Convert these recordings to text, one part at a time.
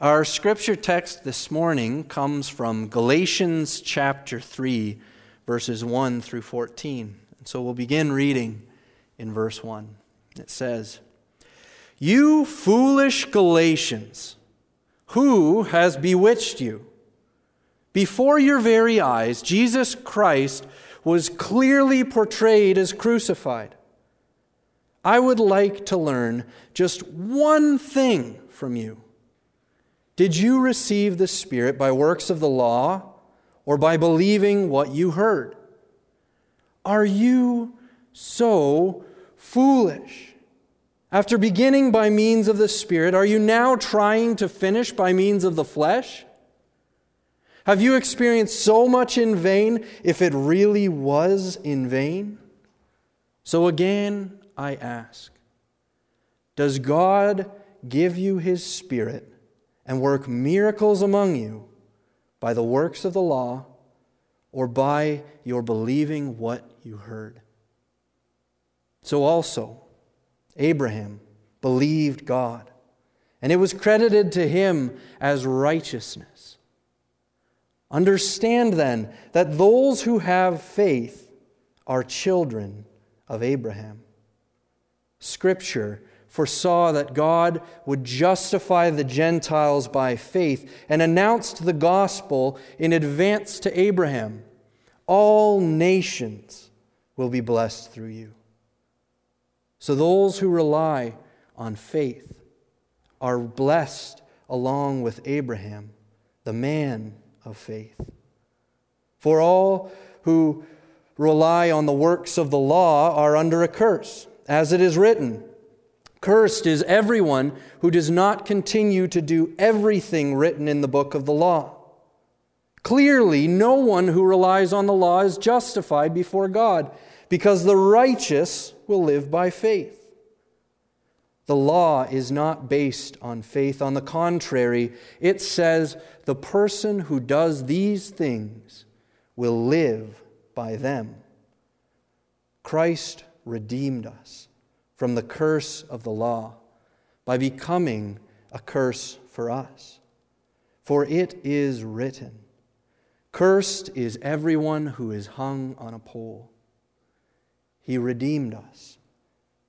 Our scripture text this morning comes from Galatians chapter 3, verses 1 through 14. And so we'll begin reading in verse 1. It says, You foolish Galatians, who has bewitched you? Before your very eyes, Jesus Christ was clearly portrayed as crucified. I would like to learn just one thing from you. Did you receive the Spirit by works of the law or by believing what you heard? Are you so foolish? After beginning by means of the Spirit, are you now trying to finish by means of the flesh? Have you experienced so much in vain if it really was in vain? So again, I ask Does God give you His Spirit and work miracles among you by the works of the law or by your believing what you heard? So also, Abraham believed God, and it was credited to him as righteousness. Understand then that those who have faith are children of Abraham. Scripture foresaw that God would justify the Gentiles by faith and announced the gospel in advance to Abraham. All nations will be blessed through you. So those who rely on faith are blessed along with Abraham, the man of faith. For all who rely on the works of the law are under a curse, as it is written Cursed is everyone who does not continue to do everything written in the book of the law. Clearly, no one who relies on the law is justified before God, because the righteous will live by faith. The law is not based on faith. On the contrary, it says the person who does these things will live by them. Christ redeemed us from the curse of the law by becoming a curse for us. For it is written, Cursed is everyone who is hung on a pole. He redeemed us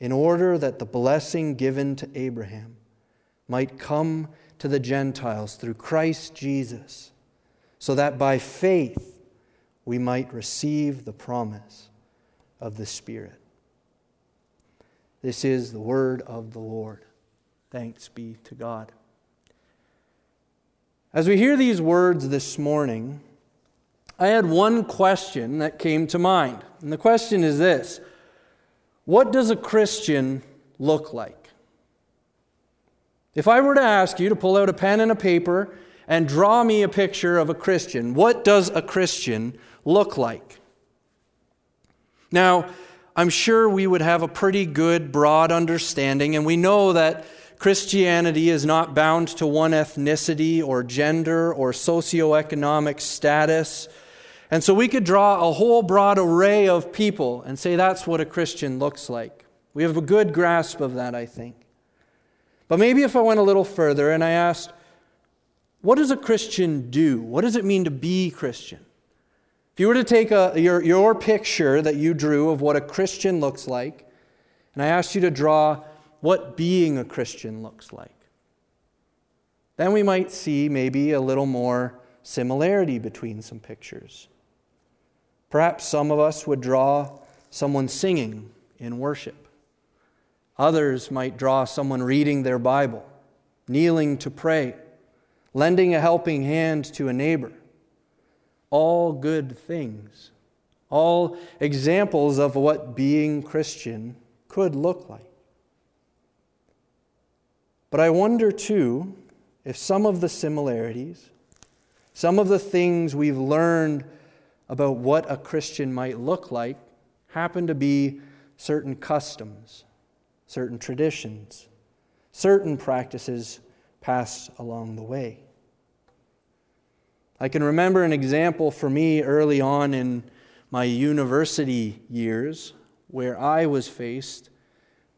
in order that the blessing given to Abraham might come to the Gentiles through Christ Jesus, so that by faith we might receive the promise of the Spirit. This is the word of the Lord. Thanks be to God. As we hear these words this morning, I had one question that came to mind. And the question is this what does a Christian look like? If I were to ask you to pull out a pen and a paper and draw me a picture of a Christian, what does a Christian look like? Now, I'm sure we would have a pretty good, broad understanding, and we know that Christianity is not bound to one ethnicity or gender or socioeconomic status and so we could draw a whole broad array of people and say that's what a Christian looks like. We have a good grasp of that, I think. But maybe if I went a little further and I asked, what does a Christian do? What does it mean to be Christian? If you were to take a, your, your picture that you drew of what a Christian looks like, and I asked you to draw what being a Christian looks like, then we might see maybe a little more similarity between some pictures. Perhaps some of us would draw someone singing in worship. Others might draw someone reading their Bible, kneeling to pray, lending a helping hand to a neighbor. All good things, all examples of what being Christian could look like. But I wonder too if some of the similarities, some of the things we've learned about what a Christian might look like happen to be certain customs, certain traditions, certain practices passed along the way. I can remember an example for me early on in my university years where I was faced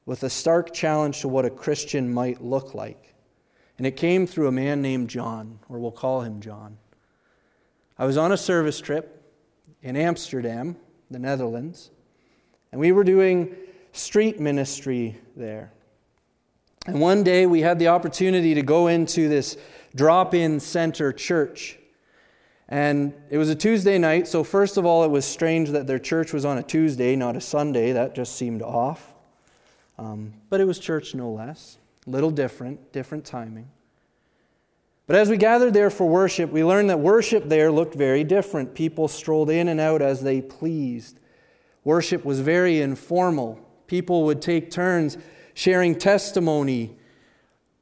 with a stark challenge to what a Christian might look like. And it came through a man named John, or we'll call him John. I was on a service trip in Amsterdam, the Netherlands, and we were doing street ministry there. And one day we had the opportunity to go into this drop in center church. And it was a Tuesday night, so first of all, it was strange that their church was on a Tuesday, not a Sunday. That just seemed off. Um, but it was church no less. Little different, different timing. But as we gathered there for worship, we learned that worship there looked very different. People strolled in and out as they pleased. Worship was very informal. People would take turns sharing testimony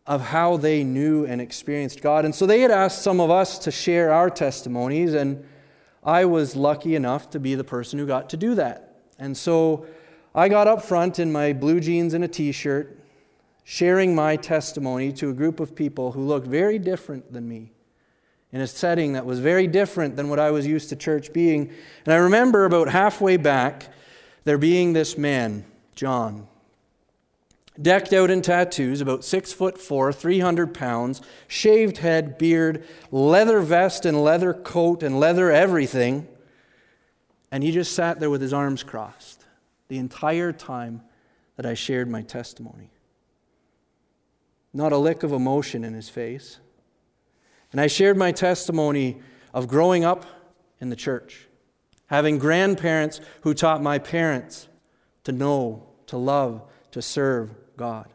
of how they knew and experienced God. And so they had asked some of us to share our testimonies, and I was lucky enough to be the person who got to do that. And so I got up front in my blue jeans and a t shirt, sharing my testimony to a group of people who looked very different than me in a setting that was very different than what I was used to church being. And I remember about halfway back there being this man, John, decked out in tattoos, about six foot four, 300 pounds, shaved head, beard, leather vest and leather coat and leather everything. And he just sat there with his arms crossed the entire time that I shared my testimony. Not a lick of emotion in his face. And I shared my testimony of growing up in the church, having grandparents who taught my parents to know, to love, to serve God.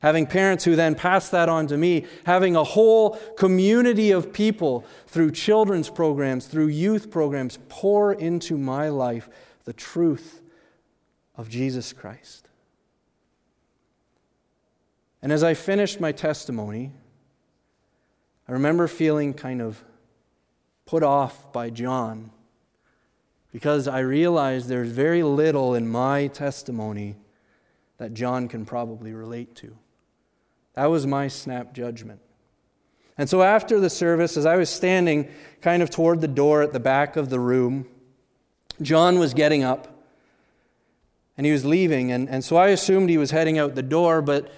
Having parents who then passed that on to me, having a whole community of people through children's programs, through youth programs, pour into my life the truth of Jesus Christ. And as I finished my testimony, I remember feeling kind of put off by John because I realized there's very little in my testimony that John can probably relate to. That was my snap judgment. And so after the service, as I was standing kind of toward the door at the back of the room, John was getting up and he was leaving. And, and so I assumed he was heading out the door, but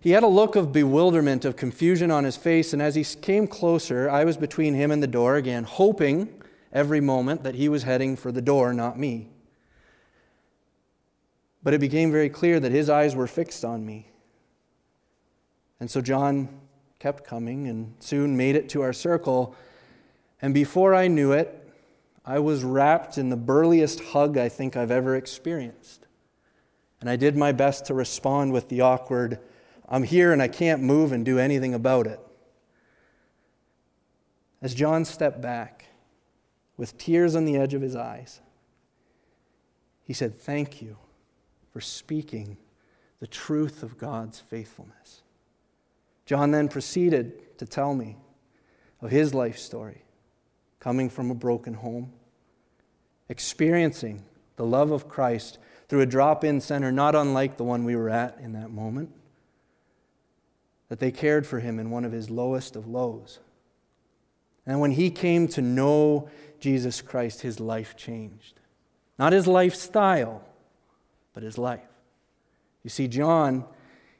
he had a look of bewilderment, of confusion on his face, and as he came closer, I was between him and the door again, hoping every moment that he was heading for the door, not me. But it became very clear that his eyes were fixed on me. And so John kept coming and soon made it to our circle. And before I knew it, I was wrapped in the burliest hug I think I've ever experienced. And I did my best to respond with the awkward, I'm here and I can't move and do anything about it. As John stepped back, with tears on the edge of his eyes, he said, Thank you for speaking the truth of God's faithfulness. John then proceeded to tell me of his life story, coming from a broken home, experiencing the love of Christ through a drop in center not unlike the one we were at in that moment that they cared for him in one of his lowest of lows. And when he came to know Jesus Christ, his life changed. Not his lifestyle, but his life. You see, John,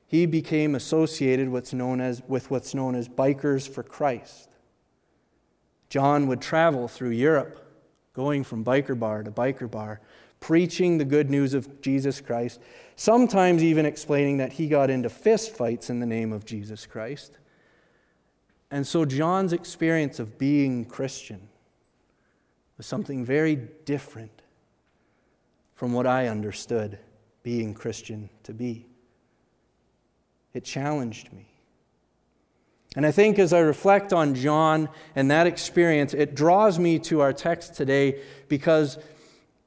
he became associated what's known as, with what's known as Bikers for Christ. John would travel through Europe, going from biker bar to biker bar, preaching the good news of Jesus Christ, sometimes even explaining that he got into fistfights in the name of Jesus Christ. And so John's experience of being Christian was something very different from what I understood being Christian to be. It challenged me. And I think as I reflect on John and that experience, it draws me to our text today because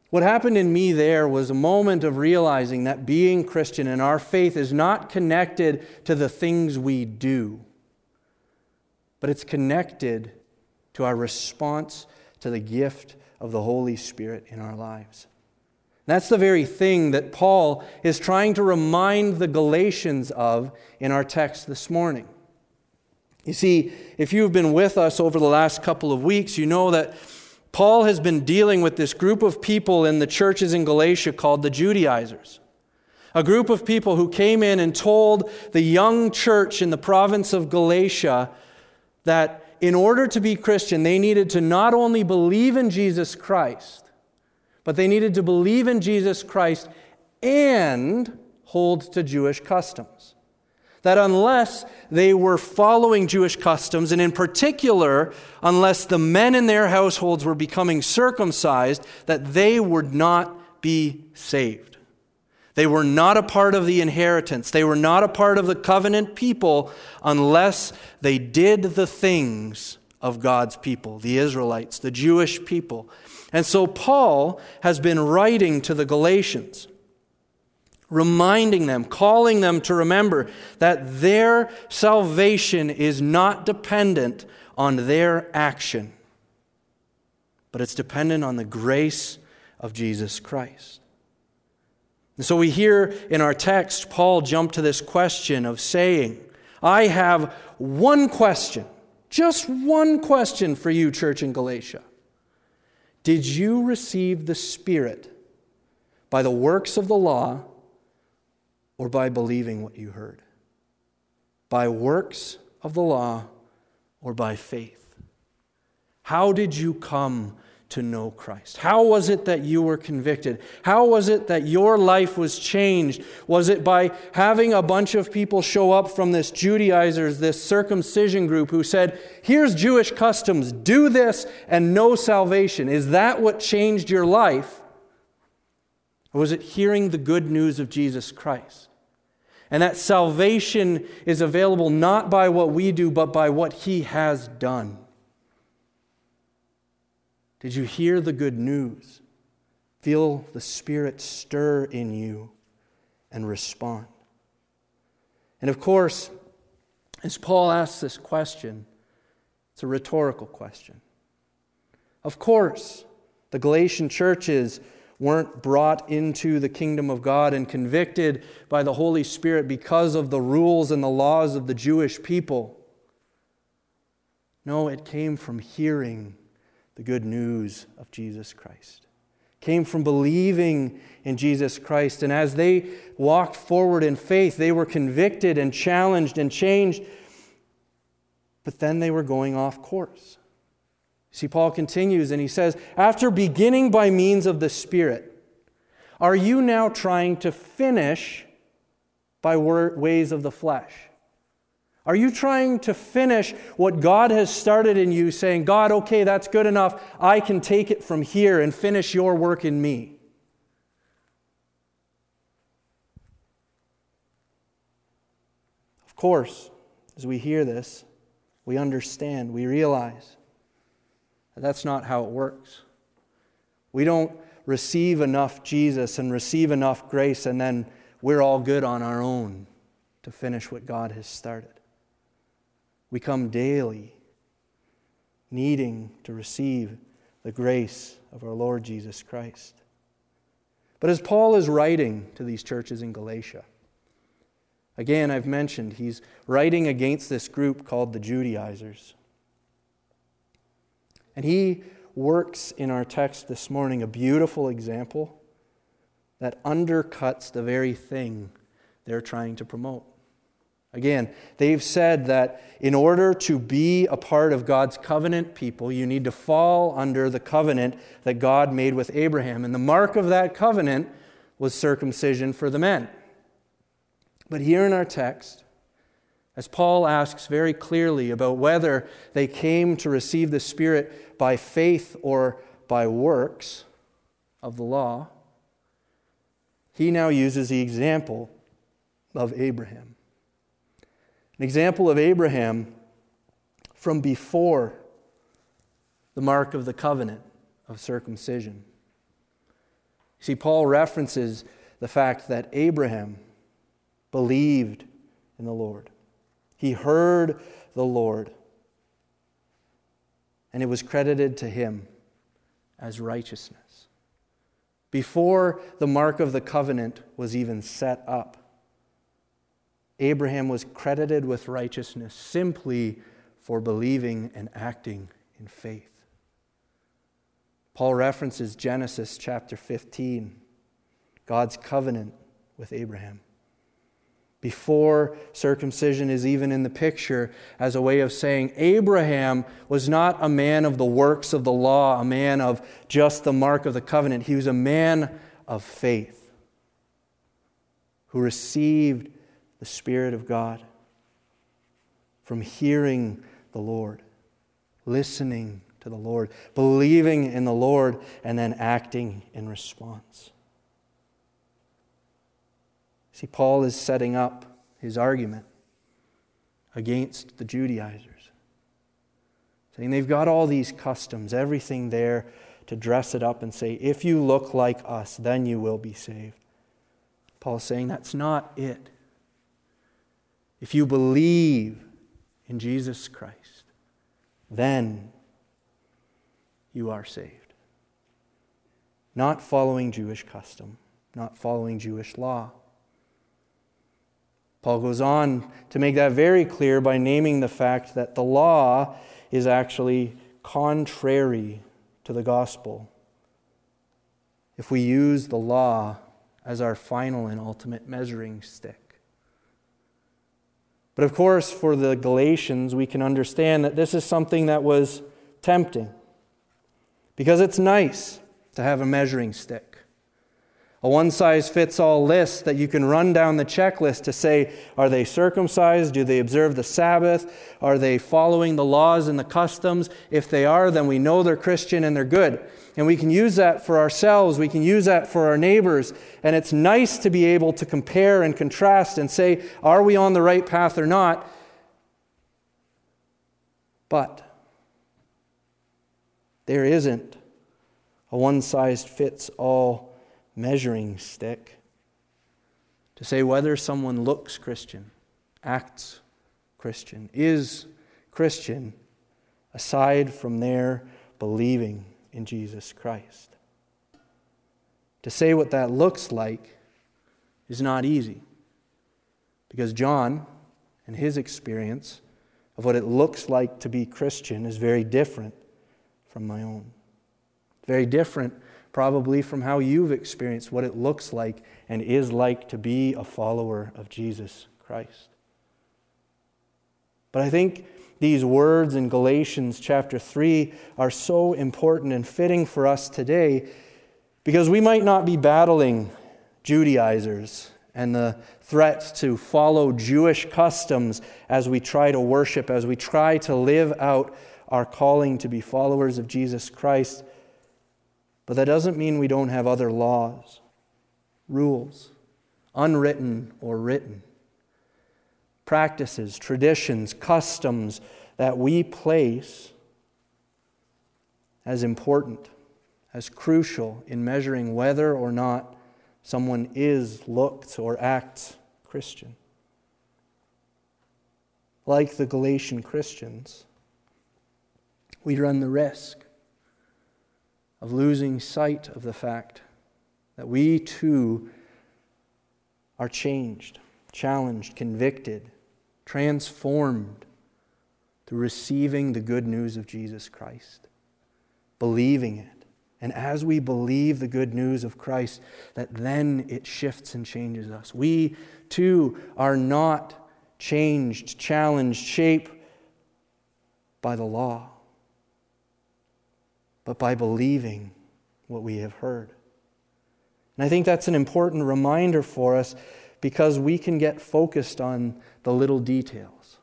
what happened in me there was a moment of realizing that being Christian and our faith is not connected to the things we do, but it's connected to our response to the gift of the Holy Spirit in our lives. That's the very thing that Paul is trying to remind the Galatians of in our text this morning. You see, if you've been with us over the last couple of weeks, you know that Paul has been dealing with this group of people in the churches in Galatia called the Judaizers. A group of people who came in and told the young church in the province of Galatia that in order to be Christian, they needed to not only believe in Jesus Christ, but they needed to believe in Jesus Christ and hold to Jewish customs that unless they were following Jewish customs, and in particular, unless the men in their households were becoming circumcised, that they would not be saved. They were not a part of the inheritance. They were not a part of the covenant people unless they did the things of God's people, the Israelites, the Jewish people. And so Paul has been writing to the Galatians reminding them, calling them to remember that their salvation is not dependent on their action, but it's dependent on the grace of Jesus Christ. And so we hear in our text Paul jump to this question of saying, I have one question, just one question for you, church in Galatia. Did you receive the Spirit by the works of the law? or by believing what you heard? By works of the law or by faith? How did you come to know Christ? How was it that you were convicted? How was it that your life was changed? Was it by having a bunch of people show up from this Judaizers, this circumcision group who said, Here's Jewish customs, do this and no salvation? Is that what changed your life? Or was it hearing the good news of Jesus Christ? And that salvation is available not by what we do, but by what He has done. Did you hear the good news? Feel the Spirit stir in you and respond. And of course, as Paul asks this question, it's a rhetorical question. Of course, the Galatian churches weren't brought into the kingdom of God and convicted by the Holy Spirit because of the rules and the laws of the Jewish people. No, it came from hearing the good news of Jesus Christ. Came from believing in Jesus Christ. And as they walked forward in faith, they were convicted and challenged and changed. But then they were going off course. See, Paul continues and he says, After beginning by means of the Spirit, are you now trying to finish by ways of the flesh? Are you trying to finish what God has started in you, saying, God, okay, that's good enough. I can take it from here and finish your work in me? Of course, as we hear this, we understand, we realize that that's not how it works. We don't receive enough Jesus and receive enough grace, and then we're all good on our own to finish what God has started. We come daily needing to receive the grace of our Lord Jesus Christ. But as Paul is writing to these churches in Galatia, again, I've mentioned he's writing against this group called the Judaizers. And he works in our text this morning a beautiful example that undercuts the very thing they're trying to promote. Again, they've said that in order to be a part of God's covenant people, you need to fall under the covenant that God made with Abraham. And the mark of that covenant was circumcision for the men. But here in our text, as Paul asks very clearly about whether they came to receive the Spirit by faith or by works of the law, he now uses the example of Abraham. An example of Abraham from before the mark of the covenant of circumcision. See, Paul references the fact that Abraham believed in the Lord. He heard the Lord, and it was credited to him as righteousness. Before the mark of the covenant was even set up, Abraham was credited with righteousness simply for believing and acting in faith. Paul references Genesis chapter 15, God's covenant with Abraham. Before circumcision is even in the picture, as a way of saying Abraham was not a man of the works of the law, a man of just the mark of the covenant. He was a man of faith who received the Spirit of God from hearing the Lord, listening to the Lord, believing in the Lord, and then acting in response. See, Paul is setting up his argument against the Judaizers, saying they've got all these customs, everything there to dress it up and say, if you look like us, then you will be saved. Paul's saying that's not it. If you believe in Jesus Christ, then you are saved. Not following Jewish custom, not following Jewish law. Paul goes on to make that very clear by naming the fact that the law is actually contrary to the gospel. If we use the law as our final and ultimate measuring stick. But of course, for the Galatians, we can understand that this is something that was tempting. Because it's nice to have a measuring stick. A one size fits all list that you can run down the checklist to say, are they circumcised? Do they observe the Sabbath? Are they following the laws and the customs? If they are, then we know they're Christian and they're good. And we can use that for ourselves, we can use that for our neighbors. And it's nice to be able to compare and contrast and say, are we on the right path or not? But there isn't a one size fits all measuring stick to say whether someone looks Christian, acts Christian, is Christian, aside from their believing in Jesus Christ. To say what that looks like is not easy because John and his experience of what it looks like to be Christian is very different from my own. Very different, probably, from how you've experienced what it looks like and is like to be a follower of Jesus Christ. But I think these words in Galatians chapter 3 are so important and fitting for us today because we might not be battling Judaizers and the threat to follow Jewish customs as we try to worship, as we try to live out our calling to be followers of Jesus Christ. But that doesn't mean we don't have other laws, rules, unwritten or written, practices, traditions, customs that we place as important, as crucial in measuring whether or not someone is, looked, or acts Christian. Like the Galatian Christians, we run the risk of losing sight of the fact that we too are changed, challenged, convicted, transformed through receiving the good news of Jesus Christ, believing it. And as we believe the good news of Christ, that then it shifts and changes us. We too are not changed, challenged, shaped by the law but by believing what we have heard. And I think that's an important reminder for us because we can get focused on the little details.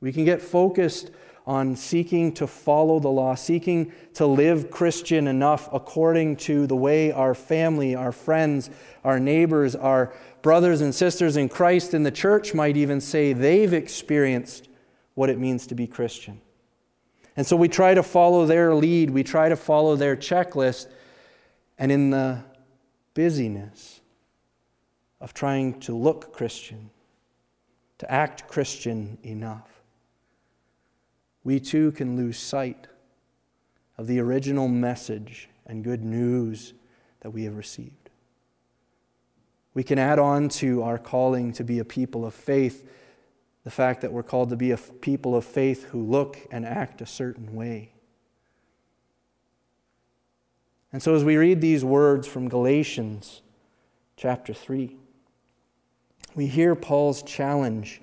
We can get focused on seeking to follow the law, seeking to live Christian enough according to the way our family, our friends, our neighbors, our brothers and sisters in Christ in the church might even say they've experienced what it means to be Christian. And so we try to follow their lead, we try to follow their checklist, and in the busyness of trying to look Christian, to act Christian enough, we too can lose sight of the original message and good news that we have received. We can add on to our calling to be a people of faith the fact that we're called to be a people of faith who look and act a certain way. And so, as we read these words from Galatians chapter 3, we hear Paul's challenge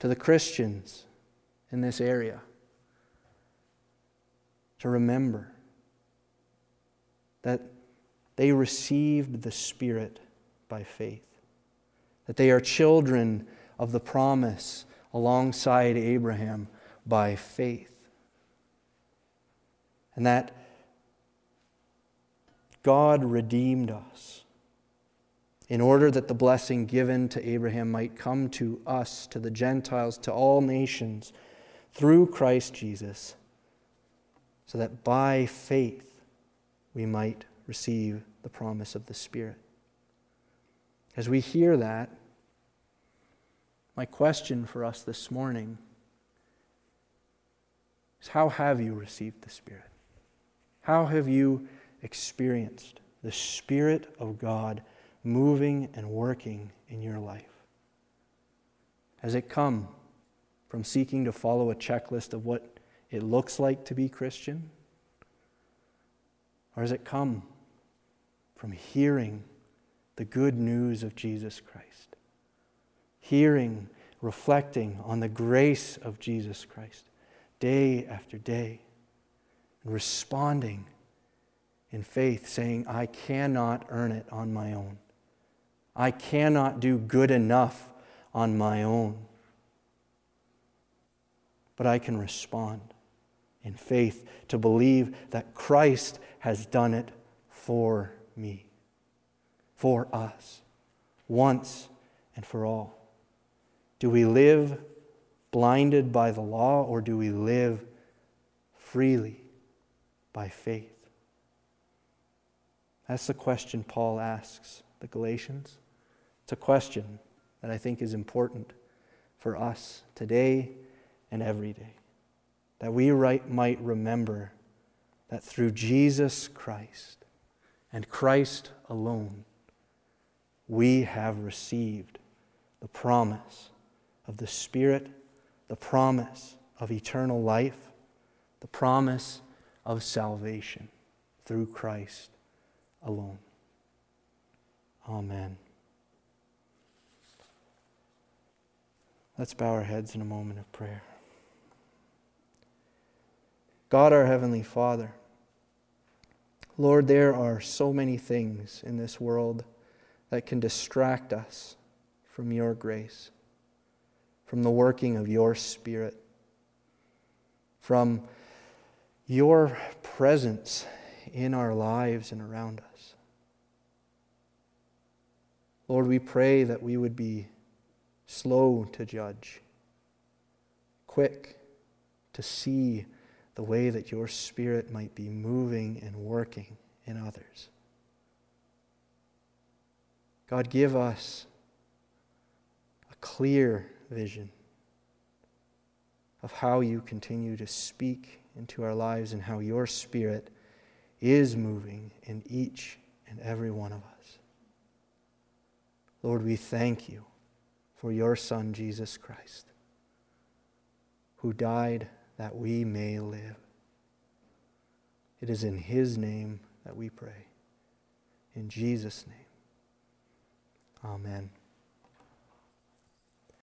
to the Christians in this area to remember that they received the Spirit by faith, that they are children of the promise alongside Abraham by faith, and that God redeemed us in order that the blessing given to Abraham might come to us, to the Gentiles, to all nations through Christ Jesus, so that by faith we might receive the promise of the Spirit. As we hear that, my question for us this morning is how have you received the Spirit? How have you experienced the Spirit of God moving and working in your life? Has it come from seeking to follow a checklist of what it looks like to be Christian? Or has it come from hearing the good news of Jesus Christ? Hearing, reflecting on the grace of Jesus Christ day after day, and responding in faith, saying, I cannot earn it on my own. I cannot do good enough on my own. But I can respond in faith to believe that Christ has done it for me, for us, once and for all. Do we live blinded by the law or do we live freely by faith? That's the question Paul asks the Galatians. It's a question that I think is important for us today and every day. That we right, might remember that through Jesus Christ and Christ alone, we have received the promise of the Spirit, the promise of eternal life, the promise of salvation through Christ alone. Amen. Let's bow our heads in a moment of prayer. God, our Heavenly Father, Lord, there are so many things in this world that can distract us from your grace, from the working of your Spirit, from your presence in our lives and around us. Lord, we pray that we would be slow to judge, quick to see the way that your Spirit might be moving and working in others. God, give us a clear vision of how you continue to speak into our lives and how your Spirit is moving in each and every one of us. Lord, we thank you for your Son, Jesus Christ, who died that we may live. It is in his name that we pray. In Jesus' name. Amen.